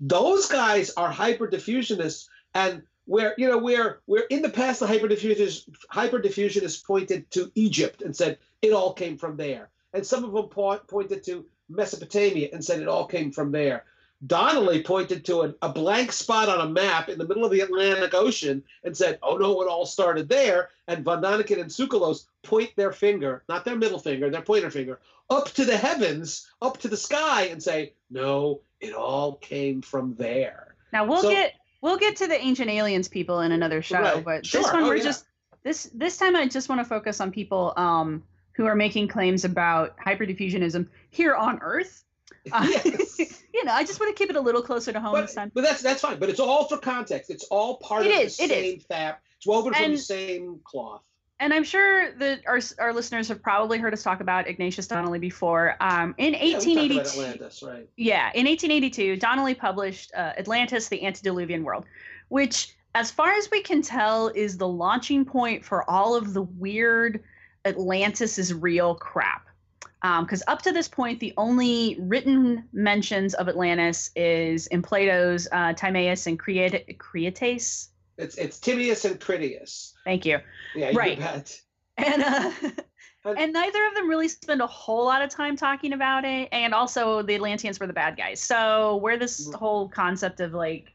those guys are hyperdiffusionists. And where you know where where in the past the hyperdiffusionists hyperdiffusionists pointed to Egypt and said it all came from there, and some of them point, pointed to Mesopotamia and said it all came from there. Donnelly pointed to a, a blank spot on a map in the middle of the Atlantic Ocean and said, "Oh no, it all started there." And Von Däniken and Tsoukalos point their finger, not their middle finger, their pointer finger, up to the heavens, up to the sky, and say, "No, it all came from there." Now we'll So- get we'll get to the ancient aliens people in another show, Right. but Sure. this one Oh, we're yeah. just this this time I just want to focus on people um who are making claims about hyperdiffusionism here on Earth. Uh, Yes. you know, I just want to keep it a little closer to home this But, time. but that's that's fine. But it's all for context. It's all part It of is, the it is. same fab. It's woven from the same cloth. And I'm sure that our our listeners have probably heard us talk about Ignatius Donnelly before. Um, in Yeah, we about 1882, Atlantis, right? Yeah, in 1882, Donnelly published uh, Atlantis, the Antediluvian World, which, as far as we can tell, is the launching point for all of the weird Atlantis is real crap. Because up to this point, the only written mentions of Atlantis is in Plato's uh, Timaeus and Create- Creates. It's it's Timaeus and Critias. Thank you. Yeah, you Right. bet. And uh, And- and neither of them really spend a whole lot of time talking about it. And also, the Atlanteans were the bad guys. So where this Mm. whole concept of like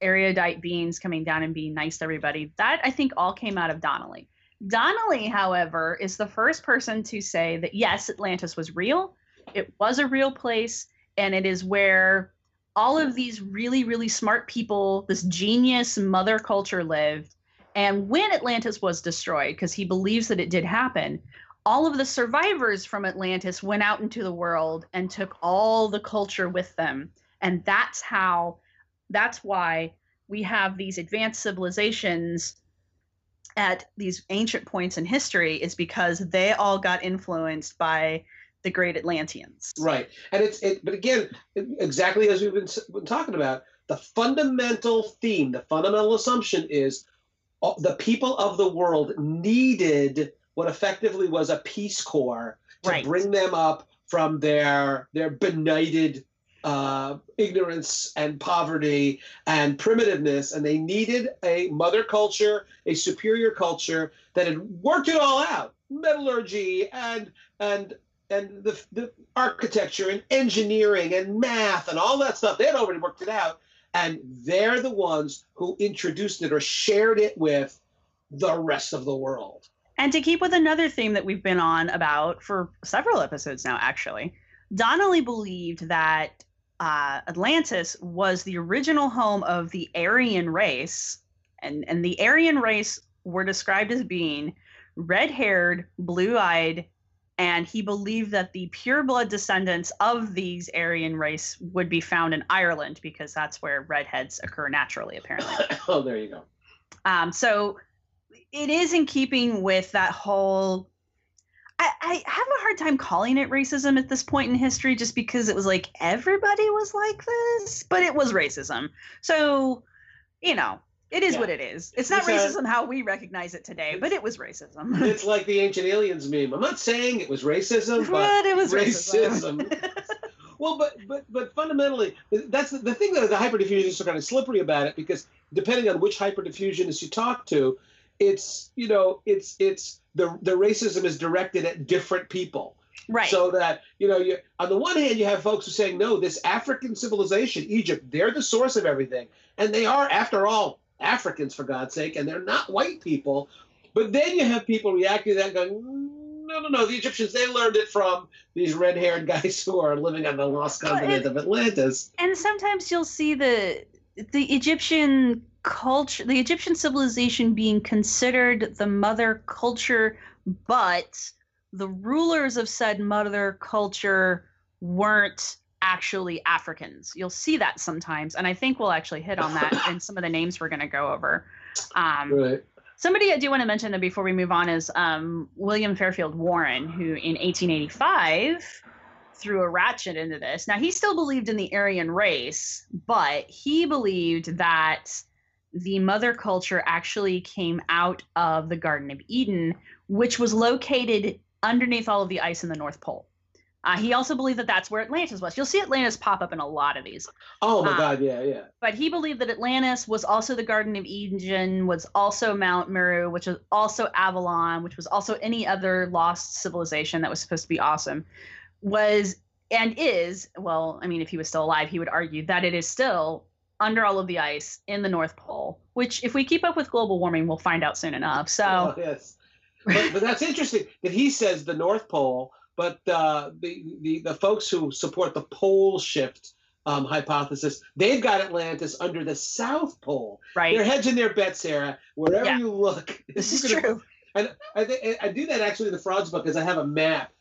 erudite beings coming down and being nice to everybody, that I think all came out of Donnelly. Donnelly, however, is the first person to say that yes, Atlantis was real. It was a real place, and it is where all of these really, really smart people, this genius mother culture lived. And when Atlantis was destroyed, because he believes that it did happen, all of the survivors from Atlantis went out into the world and took all the culture with them. And that's how, that's why we have these advanced civilizations at these ancient points in history, is because they all got influenced by the great Atlanteans. Right, and it's it. But again, exactly as we've been, been talking about, the fundamental theme, the fundamental assumption is all- the people of the world needed what effectively was a peace corps to Right. bring them up from their their benighted uh, ignorance and poverty and primitiveness, and they needed a mother culture, a superior culture that had worked it all out, metallurgy and and and the, the architecture and engineering and math and all that stuff. They had already worked it out, and they're the ones who introduced it or shared it with the rest of the world. And to keep with another theme that we've been on about for several episodes now, actually, Donnelly believed that uh, Atlantis was the original home of the Aryan race, and and the Aryan race were described as being red-haired, blue-eyed, and he believed that the pure-blood descendants of these Aryan race would be found in Ireland because that's where redheads occur naturally, apparently. oh, there you go. Um, so it is in keeping with that whole. I, I have a hard time calling it racism at this point in history just because it was like everybody was like this, but it was racism. So, you know, it is Yeah. what it is. It's not It's a- racism how we recognize it today, but it was racism. It's like the ancient aliens meme. I'm not saying it was racism, but it was racism. racism. Well, but but but fundamentally, that's the, the thing that the hyperdiffusionists are kind of slippery about it because depending on which hyperdiffusionist you talk to, it's you know it's it's the the racism is directed at different people. Right. So that you know, you on the one hand, you have folks who are saying, no, this African civilization, Egypt, they're the source of everything, and they are, after all, Africans for God's sake, and they're not white people. But then you have people reacting to that, going, no, no, no, the Egyptians they learned it from these red-haired guys who are living on the lost continent of Atlantis. And sometimes you'll see the the Egyptian culture, the Egyptian civilization being considered the mother culture, but the rulers of said mother culture weren't actually Africans. You'll see that sometimes, and I think we'll actually hit on that in some of the names we're going to go over. Um, Right. Somebody I do want to mention that before we move on is um, William Fairfield Warren, who in 1885 threw a ratchet into this. Now, he still believed in the Aryan race, but he believed that the mother culture actually came out of the Garden of Eden, which was located underneath all of the ice in the North Pole. Uh, he also believed that that's where Atlantis was. You'll see Atlantis pop up in a lot of these Oh my Um, God, yeah, yeah. but he believed that Atlantis was also the Garden of Eden, was also Mount Meru, which was also Avalon, which was also any other lost civilization that was supposed to be awesome, was and is well, I mean, if he was still alive, he would argue that it is still under all of the ice in the North Pole. Which, if we keep up with global warming, we'll find out soon enough. So, Oh, yes. But, but that's interesting that he says the North Pole, but uh, the, the the folks who support the pole shift um, hypothesis, they've got Atlantis under the South Pole. right, They're hedging their bets, Sarah. Wherever Yeah. you look, this is gonna- true. And I, th- I do that actually in the Frauds book, is I have a map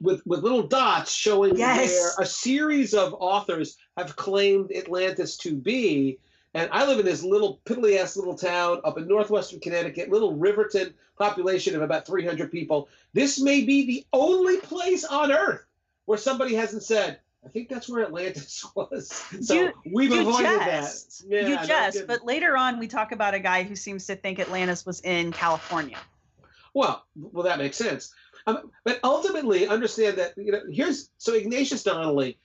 with with little dots showing Yes. where a series of authors have claimed Atlantis to be. And I live in this little piddly ass little town up in northwestern Connecticut, little Riverton, population of about 300 people. This may be the only place on earth where somebody hasn't said, I think that's where Atlantis was. So You- we've you avoided jest. that. Yeah, you no jest, but later on we talk about a guy who seems to think Atlantis was in California. Well, well, that makes sense. Um, but ultimately, understand that you know. Here's so Ignatius Donnelly,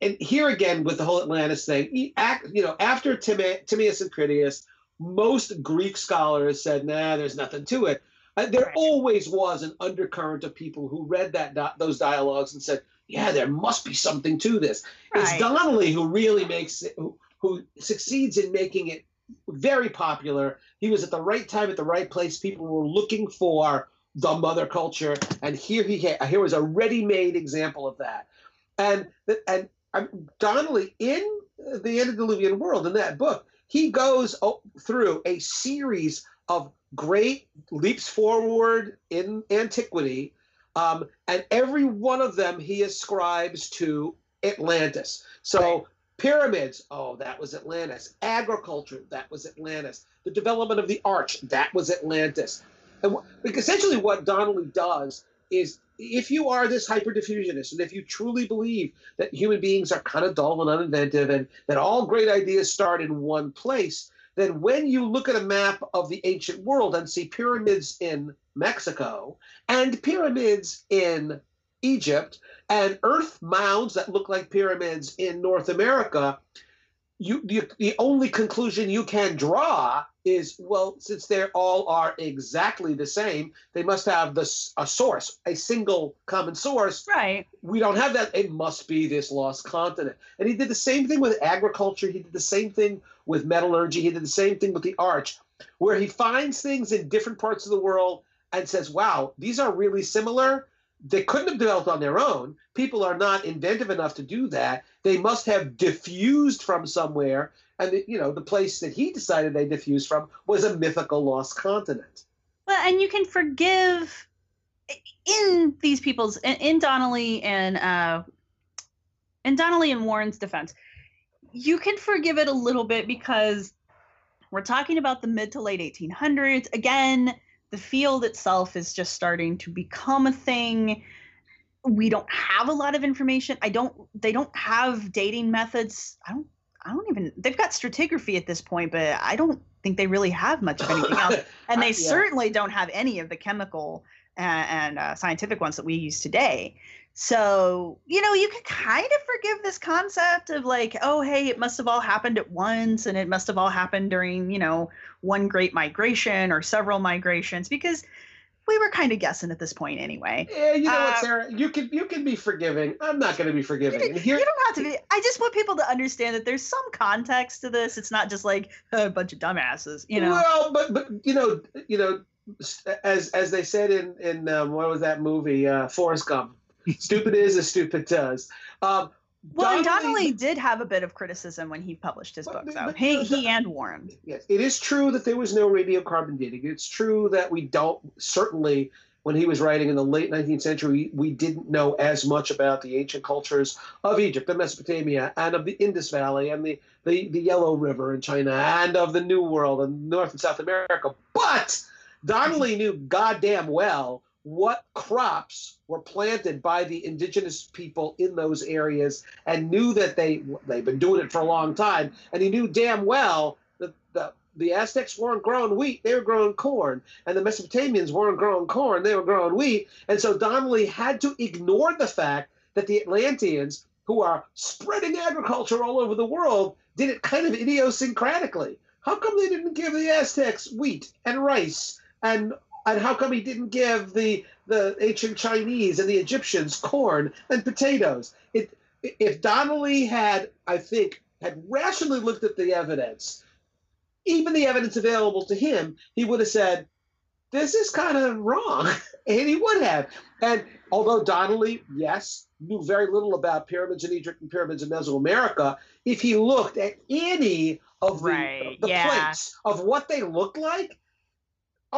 and here again with the whole Atlantis thing. He act, you know, after Tim- Timaeus and Critias, most Greek scholars said, "Nah, there's nothing to it." Uh, there Right. always was an undercurrent of people who read that di- those dialogues and said, "Yeah, there must be something to this." It's Donnelly who really makes it, who, who succeeds in making it very popular. He was at the right time at the right place. People were looking for the mother culture, and here he ha- here was a ready-made example of that. And and um, Donnelly in the antediluvian world in that book, he goes through a series of great leaps forward in antiquity, um, and every one of them he ascribes to Atlantis. So pyramids, oh, that was Atlantis. Agriculture, that was Atlantis. The development of the arch, that was Atlantis. And because essentially what Donnelly does is if you are this hyperdiffusionist and if you truly believe that human beings are kind of dull and uninventive and that all great ideas start in one place, then when you look at a map of the ancient world and see pyramids in Mexico and pyramids in Egypt and earth mounds that look like pyramids in North America, you, you the only conclusion you can draw is well, since they all are exactly the same, they must have this a source, a single common source. Right. We don't have that. It must be this lost continent. And he did the same thing with agriculture. He did the same thing with metallurgy. He did the same thing with the arch, where he finds things in different parts of the world and says, "Wow, these are really similar." They couldn't have developed on their own. People are not inventive enough to do that. They must have diffused from somewhere, and you know the place that he decided they diffused from was a mythical lost continent. Well, and you can forgive in these people's in, in Donnelly and uh, in Donnelly and Warren's defense, you can forgive it a little bit because we're talking about the mid to late 1800s. Again, the field itself is just starting to become a thing. We don't have a lot of information. I don't. They don't have dating methods. I don't. I don't even. They've got stratigraphy at this point, but I don't think they really have much of anything else and they Yeah. certainly don't have any of the chemical and, and uh, scientific ones that we use today. So you know, you can kind of forgive this concept of like, oh, hey, it must have all happened at once, and it must have all happened during you know one great migration or several migrations, because we were kind of guessing at this point anyway. Yeah, you know Uh, what, Sarah? You can you can be forgiving. I'm not going to be forgiving. You, here, don't have to be. I just want people to understand that there's some context to this. It's not just like a bunch of dumbasses, you know. Well, but but you know you know, as as they said in in um, what was that movie, uh, Forrest Gump? Stupid is as stupid does. Um, Well, Donnelly did have a bit of criticism when he published his book, though. He, he and Warren. Yes, it is true that there was no radiocarbon dating. It's true that we don't certainly when he was writing in the late 19th century, we didn't know as much about the ancient cultures of Egypt and Mesopotamia and of the Indus Valley and the, the, the Yellow River in China and of the New World and North and South America. But Donnelly knew goddamn well what crops were planted by the indigenous people in those areas and knew that they they've been doing it for a long time and he knew damn well that the the Aztecs weren't growing wheat, they were growing corn. And the Mesopotamians weren't growing corn, they were growing wheat. And so Donnelly had to ignore the fact that the Atlanteans, who are spreading agriculture all over the world, did it kind of idiosyncratically. How come they didn't give the Aztecs wheat and rice? And and how come he didn't give the the ancient Chinese and the Egyptians corn and potatoes? It if Donnelly had, I think, had rationally looked at the evidence, even the evidence available to him, he would have said, This is kind of wrong. and he would have. And although Donnelly, yes, knew very little about pyramids in Egypt and pyramids in Mesoamerica, if he looked at any of the, Right, the yeah. plates of what they looked like,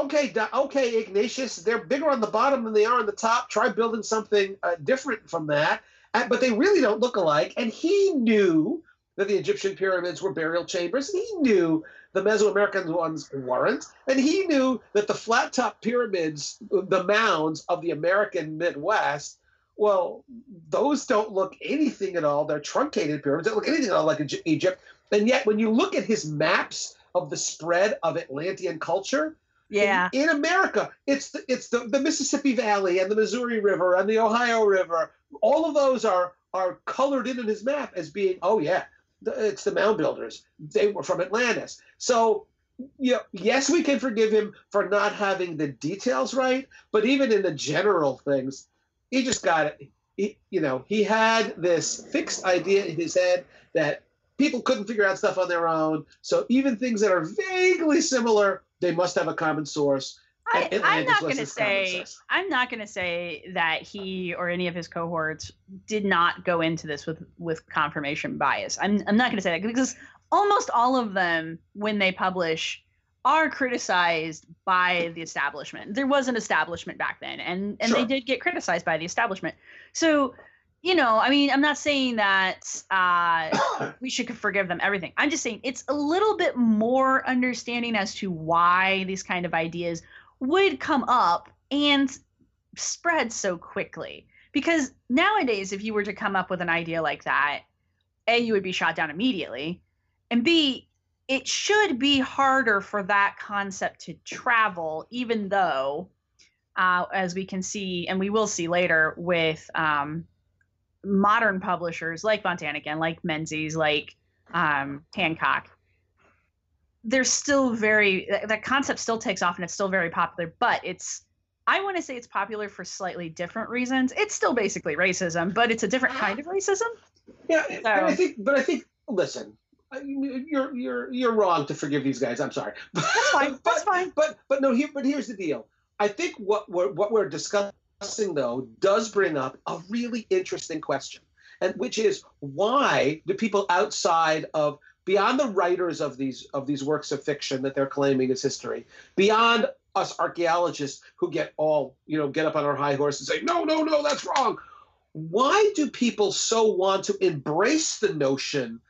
okay, okay, Ignatius, they're bigger on the bottom than they are on the top. Try building something uh, different from that. But they really don't look alike. And he knew that the Egyptian pyramids were burial chambers. He knew the Mesoamerican ones weren't. And he knew that the flat top pyramids, the mounds of the American Midwest, well, those don't look anything at all. They're truncated pyramids. They don't look anything at all like Egypt. And yet, when you look at his maps of the spread of Atlantean culture, Yeah. in, in America, it's the, it's the, the Mississippi Valley and the Missouri River and the Ohio River. All of those are are colored in in his map as being, oh yeah, the, it's the mound builders. They were from Atlantis. So, you know, yes, we can forgive him for not having the details right, but even in the general things, he just got it. He, you know, he had this fixed idea in his head that people couldn't figure out stuff on their own. So even things that are vaguely similar, they must have a common source. I, I'm not going to say. I'm not going to say that he or any of his cohorts did not go into this with with confirmation bias. I'm I'm not going to say that because almost all of them when they publish are criticized by the establishment. There was an establishment back then and and they did get criticized by the establishment. So, you know, I mean, I'm not saying that uh we should forgive them everything. I'm just saying it's a little bit more understanding as to why these kind of ideas would come up and spread so quickly. Because nowadays, if you were to come up with an idea like that, A, you would be shot down immediately. And B, it should be harder for that concept to travel, even though, uh, as we can see, and we will see later with um, modern publishers like Von Däniken, like Menzies, like um, Hancock, they're still very that, that concept still takes off and it's still very popular but it's i want to say it's popular for slightly different reasons it's still basically racism but it's a different kind of racism Yeah, and I think, but I think, listen, I- you're you're you're wrong to forgive these guys. I'm sorry. that's fine that's but, fine But but no, here but here's the deal. I think what we're what we're discussing though does bring up a really interesting question, and which is why do people outside of beyond the writers of these of these works of fiction that they're claiming is history, beyond us archaeologists who get all you know get up on our high horse and say no no no that's wrong. Why do people so want to embrace the notion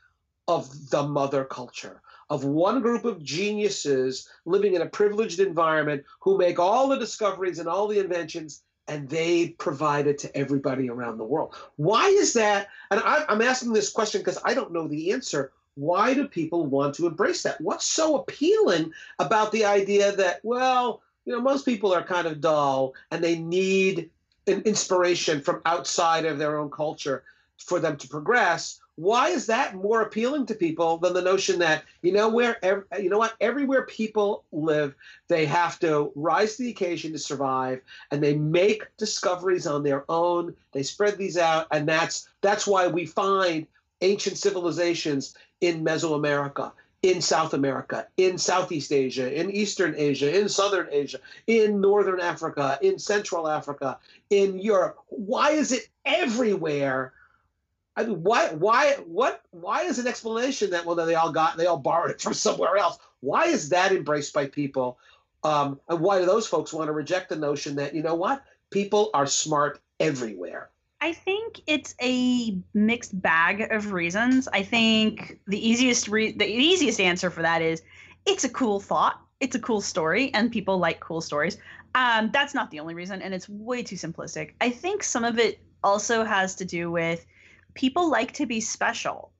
of the mother culture? of one group of geniuses living in a privileged environment who make all the discoveries and all the inventions and they provide it to everybody around the world. Why is that? And I, I'm asking this question because I don't know the answer. Why do people want to embrace that? What's so appealing about the idea that, well, you know, most people are kind of dull and they need an inspiration from outside of their own culture for them to progress why is that more appealing to people than the notion that you know where you know what everywhere people live they have to rise to the occasion to survive and they make discoveries on their own they spread these out and that's that's why we find ancient civilizations in mesoamerica in south america in southeast asia in eastern asia in southern asia in northern africa in central africa in europe. Why is it everywhere I mean, why, why, what, why is an explanation that well, they all got, they all borrowed it from somewhere else? Why is that embraced by people? Um, and why do those folks want to reject the notion that you know what, people are smart everywhere? I think it's a mixed bag of reasons. I think the easiest re- the easiest answer for that is it's a cool thought, it's a cool story, and people like cool stories. Um, that's not the only reason, and it's way too simplistic. I think some of it also has to do with people like to be special.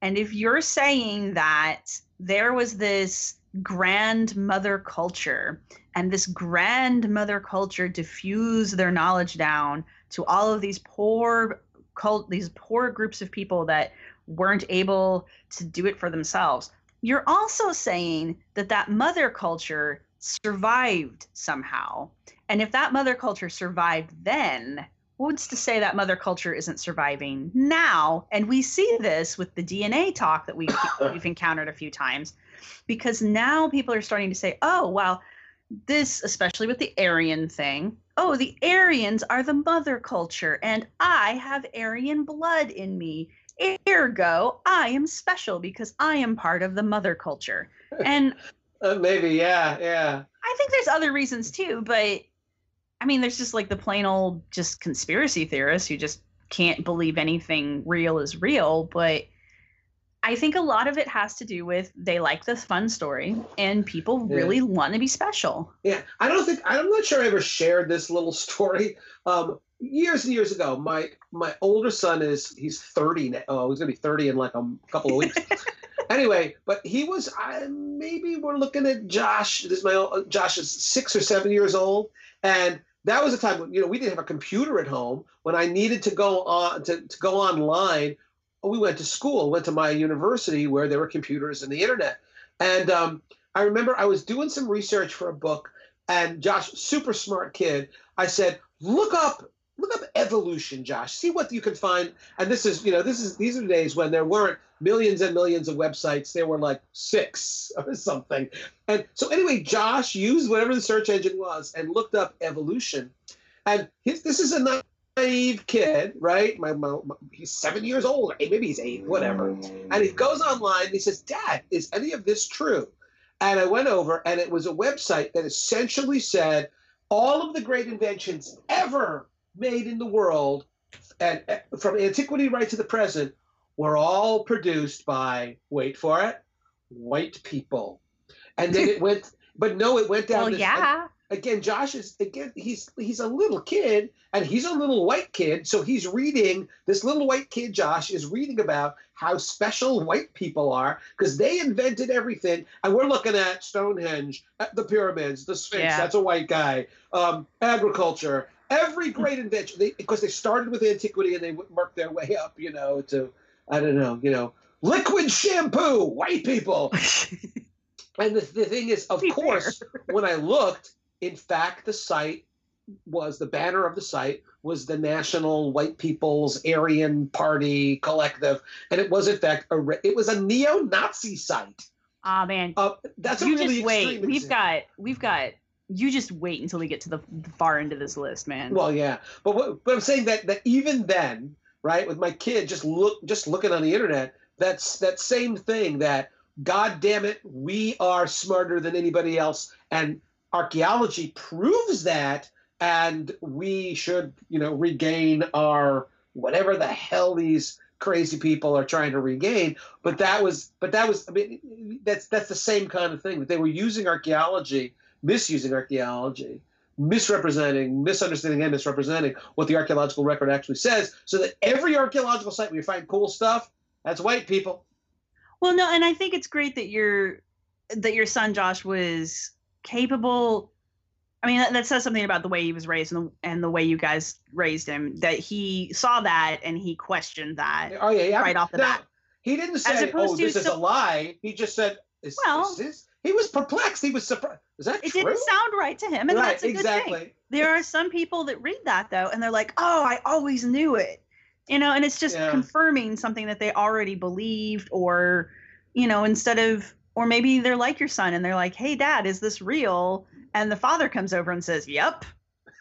And if you're saying that there was this grandmother culture and this grandmother culture diffused their knowledge down to all of these poor cult these poor groups of people that weren't able to do it for themselves you're also saying that that mother culture survived somehow and if that mother culture survived then what's to say that mother culture isn't surviving now? And we see this with the DNA talk that we've, we've encountered a few times, because now people are starting to say, oh, well, this, especially with the Aryan thing, oh, the Aryans are the mother culture, and I have Aryan blood in me. Ergo, I am special because I am part of the mother culture. And uh, maybe, yeah, yeah. I think there's other reasons too, but I mean, there's just like the plain old just conspiracy theorists who just can't believe anything real is real. But I think a lot of it has to do with they like the fun story and people yeah. really want to be special. Yeah. I don't think, I'm not sure I ever shared this little story. Um, years and years ago, my my older son is he's 30 now. Oh, he's gonna be 30 in like a couple of weeks. anyway, but he was uh, maybe we're looking at Josh. This is my uh, Josh is six or seven years old, and that was a time when you know we didn't have a computer at home. When I needed to go on to, to go online, we went to school, went to my university where there were computers and the internet. And um, I remember I was doing some research for a book, and Josh, super smart kid, I said, look up look up evolution, Josh. See what you can find. And this is, you know, this is these are days when there weren't millions and millions of websites. There were like six or something. And so anyway, Josh used whatever the search engine was and looked up evolution. And his, this is a naive kid, right? My, my, my, he's seven years old, maybe he's eight, whatever. And he goes online and he says, "Dad, is any of this true?" And I went over, and it was a website that essentially said all of the great inventions ever made in the world, and from antiquity right to the present, were all produced by wait for it, white people. And then it went, but no, it went down. Well, this, yeah. Again, Josh is again. He's he's a little kid, and he's a little white kid. So he's reading. This little white kid, Josh, is reading about how special white people are because they invented everything. And we're looking at Stonehenge, at the pyramids, the Sphinx. Yeah. That's a white guy. Um, agriculture, every great invention. They, because they started with antiquity and they worked their way up you know to i don't know you know liquid shampoo white people. And the, the thing is of course when i looked in fact the site was the banner of the site was the national white people's aryan party collective. And it was in fact a it was a neo-nazi site. Ah oh, man, uh, that's you really just wait. We've got we've got you just wait until we get to the far end of this list, man. Well, yeah, but what, but I'm saying that that even then, right, with my kid just look just looking on the internet, that's that same thing that God damn it, we are smarter than anybody else, and archaeology proves that, and we should you know regain our whatever the hell these crazy people are trying to regain. But that was but that was i mean that's that's the same kind of thing. That they were using archaeology misusing archaeology, misrepresenting, misunderstanding, and misrepresenting what the archaeological record actually says, so that every archaeological site where you find cool stuff, that's white people. Well, no, and I think it's great that your that your son Josh was capable I mean, that, that says something about the way he was raised and the, and the way you guys raised him. That he saw that and he questioned that Oh yeah, yeah. right off the Now, bat. He didn't say, "Oh, this is a lie." He just said, "Is, Well- is this?" He was perplexed. He was surprised. Is that It true? didn't sound right to him, and right, that's a good exactly. thing. There are some people that read that though, and they're like, "Oh, I always knew it," you know, and it's just Yeah. confirming something that they already believed, or you know, instead of, or maybe they're like your son, and they're like, "Hey, Dad, is this real?" And the father comes over and says, "Yep."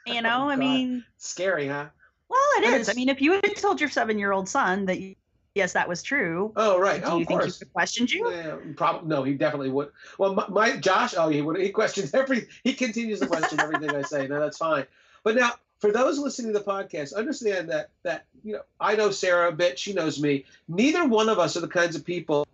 You oh, know, I mean, Scary, huh? well, it is. I mean, if you had told your seven-year-old son that yes, that was true, Oh, right. do oh, you of think he course. have questioned you? Yeah, probably no. He definitely would. Well, my, my Josh, oh, he would. He questions every. He continues to question everything I say. No, that's fine. But now, for those listening to the podcast, understand that that you know I know Sarah a bit. She knows me. Neither one of us are the kinds of people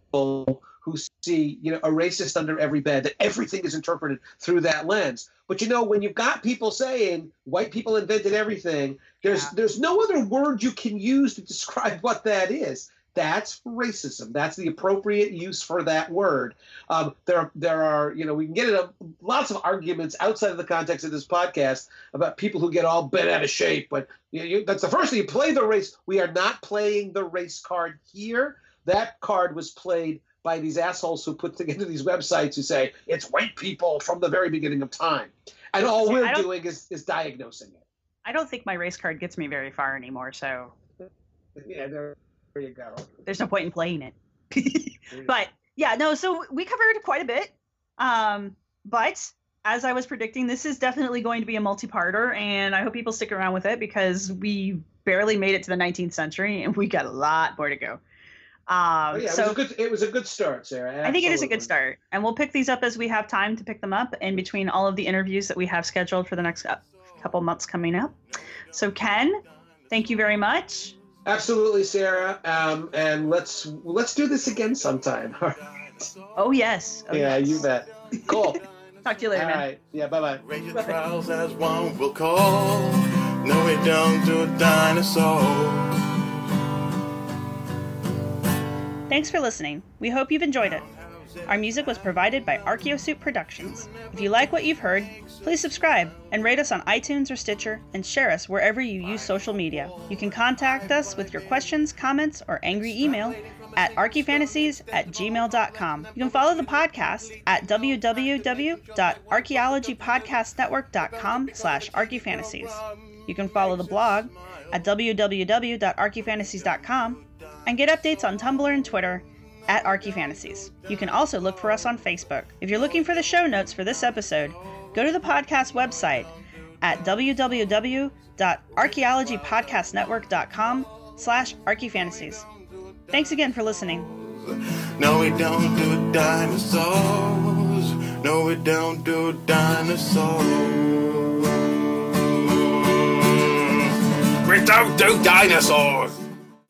who see you know a racist under every bed. That everything is interpreted through that lens. But you know, when you've got people saying white people invented everything, there's Yeah. there's no other word you can use to describe what that is. That's racism. That's the appropriate use for that word. Um, there, there are, you know, we can get into lots of arguments outside of the context of this podcast about people who get all bent out of shape. But you, you, that's the first thing. You play the race. We are not playing the race card here. That card was played by these assholes who put together these websites who say it's white people from the very beginning of time, and all we're doing is is diagnosing it. I don't think my race card gets me very far anymore, so Yeah, there, there you go. there's no point in playing it. but yeah, no, so we covered quite a bit. Um, but as I was predicting, this is definitely going to be a multi-parter, and I hope people stick around with it because we barely made it to the 19th century, and we got a lot more to go. Um, But yeah, it so was a good. It was a good start, Sarah. I think it is a good start, and we'll pick these up as we have time to pick them up in between all of the interviews that we have scheduled for the next couple months coming up. So Ken, thank you very much. Absolutely, Sarah. Um, and let's let's do this again sometime. All right. Oh yes. Oh, yeah, yes. you bet. Cool. Talk to you later, All man. right. Yeah. Bye bye. Rate your trials as one will call. No, we don't do dinosaurs. Thanks for listening. We hope you've enjoyed it. Our music was provided by Archeosuit Productions. If you like what you've heard, please subscribe and rate us on iTunes or Stitcher and share us wherever you use social media. You can contact us with your questions, comments, or angry email at archyfantasies at gmail.com. You can follow the podcast at www.archaeologypodcastnetwork.com slash archyfantasies. You can follow the blog at www.archyfantasies.com and get updates on Tumblr and Twitter at Archy Fantasies. You can also look for us on Facebook. If you're looking for the show notes for this episode, go to the podcast website at www.archaeologypodcastnetwork.com slash archyfantasies. Thanks again for listening. No, we don't do dinosaurs. No, we don't do dinosaurs. We don't do dinosaurs.